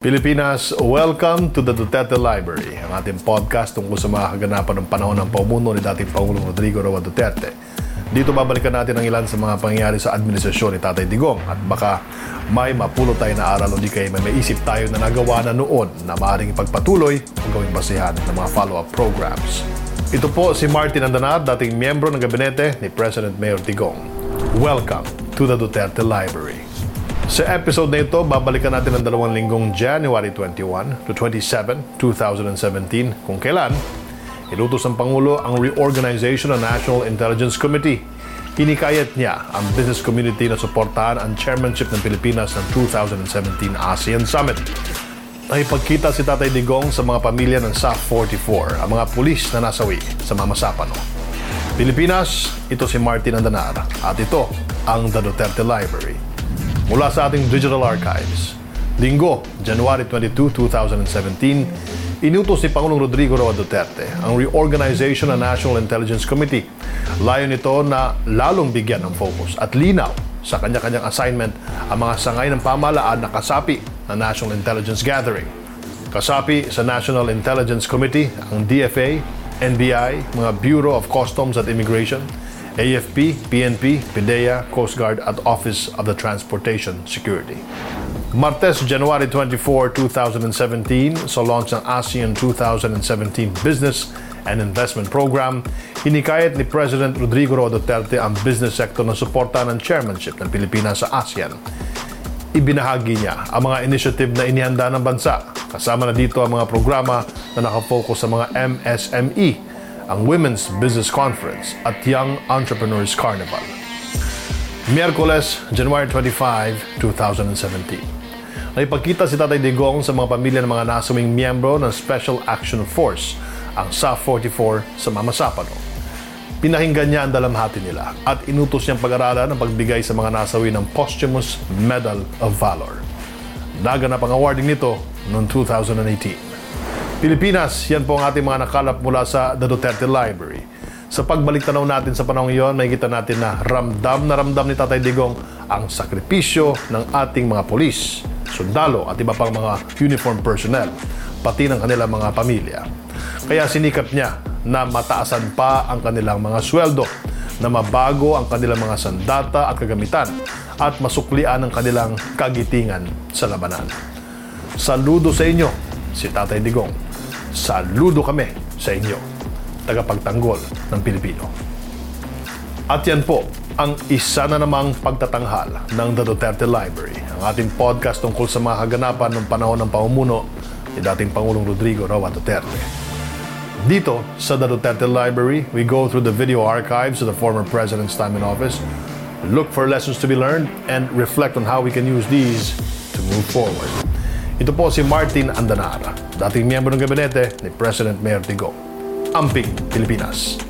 Pilipinas, welcome to the Duterte Library, ang ating podcast tungkol sa mga kaganapan ng panahon ng paumuno ni dating Pangulong Rodrigo Roa Duterte. Dito babalikan natin ang ilan sa mga pangyayari sa administrasyon ni Tatay Digong at baka may mapulot tayo na aral o di kayo may maisip tayo na nagawa na noon na maaaring ipagpatuloy ang gawing basihan ng mga follow-up programs. Ito po si Martin Andanat, dating miyembro ng gabinete ni President Mayor Digong. Welcome to the Duterte Library. Sa episode na ito, babalikan natin ang dalawang linggong January 21 to 27, 2017 kung kailan inutos ng Pangulo ang reorganization ng National Intelligence Committee. Hinikayat niya ang business community na suportahan ang chairmanship ng Pilipinas ng 2017 ASEAN Summit. Nakipagkita si Tatay Digong sa mga pamilya ng SAF 44, ang mga pulis na nasawi sa Mamasapano. Pilipinas, ito si Martin Andanar at ito ang The Duterte Library mula sa ating digital archives. Linggo, January 22, 2017, inutos ni Pangulong Rodrigo Roa Duterte ang reorganization ng National Intelligence Committee. Layo nito na lalong bigyan ng focus at linaw sa kanya-kanyang assignment ang mga sangay ng pamalaan na kasapi ng National Intelligence Gathering. Kasapi sa National Intelligence Committee ang DFA, NBI, mga Bureau of Customs at Immigration, AFP, PNP, PIDEA, Coast Guard at Office of the Transportation Security. Martes, January 24, 2017, sa launch ng ASEAN 2017 Business and Investment Program, hinikayat ni President Rodrigo Duterte ang business sector na suporta ng chairmanship ng Pilipinas sa ASEAN. Ibinahagi niya ang mga initiative na inihanda ng bansa. Kasama na dito ang mga programa na nakafocus sa mga MSME ang Women's Business Conference at Young Entrepreneurs Carnival. Miyerkules, January 25, 2017. Naipagkita si Tatay Digong sa mga pamilya ng mga nasuming miyembro ng Special Action Force, ang SA-44 sa Mamasapano. Pinahinggan niya ang dalamhati nila at inutos niyang pag-aralan ang pagbigay sa mga nasawi ng posthumous Medal of Valor. Naganap ang awarding nito noong 2018. Pilipinas, yan po ang ating mga nakalap mula sa The Duterte Library. Sa pagbalik tanaw natin sa panahon iyon, makikita natin na ramdam na ramdam ni Tatay Digong ang sakripisyo ng ating mga polis, sundalo at iba pang mga uniform personnel, pati ng kanilang mga pamilya. Kaya sinikap niya na mataasan pa ang kanilang mga sweldo, na mabago ang kanilang mga sandata at kagamitan, at masuklian ang kanilang kagitingan sa labanan. Saludo sa inyo, si Tatay Digong. Saludo kami sa inyo, tagapagtanggol ng Pilipino. At yan po ang isa na namang pagtatanghal ng The Duterte Library, ang ating podcast tungkol sa mga kaganapan ng panahon ng pamumuno ni dating Pangulong Rodrigo Roa Duterte. Dito sa The Duterte Library, we go through the video archives of the former president's time in office, look for lessons to be learned, and reflect on how we can use these to move forward. Ito po si Martin Andanara, dating miyembro ng gabinete ni President Mayor Tigo. Amping, Pilipinas.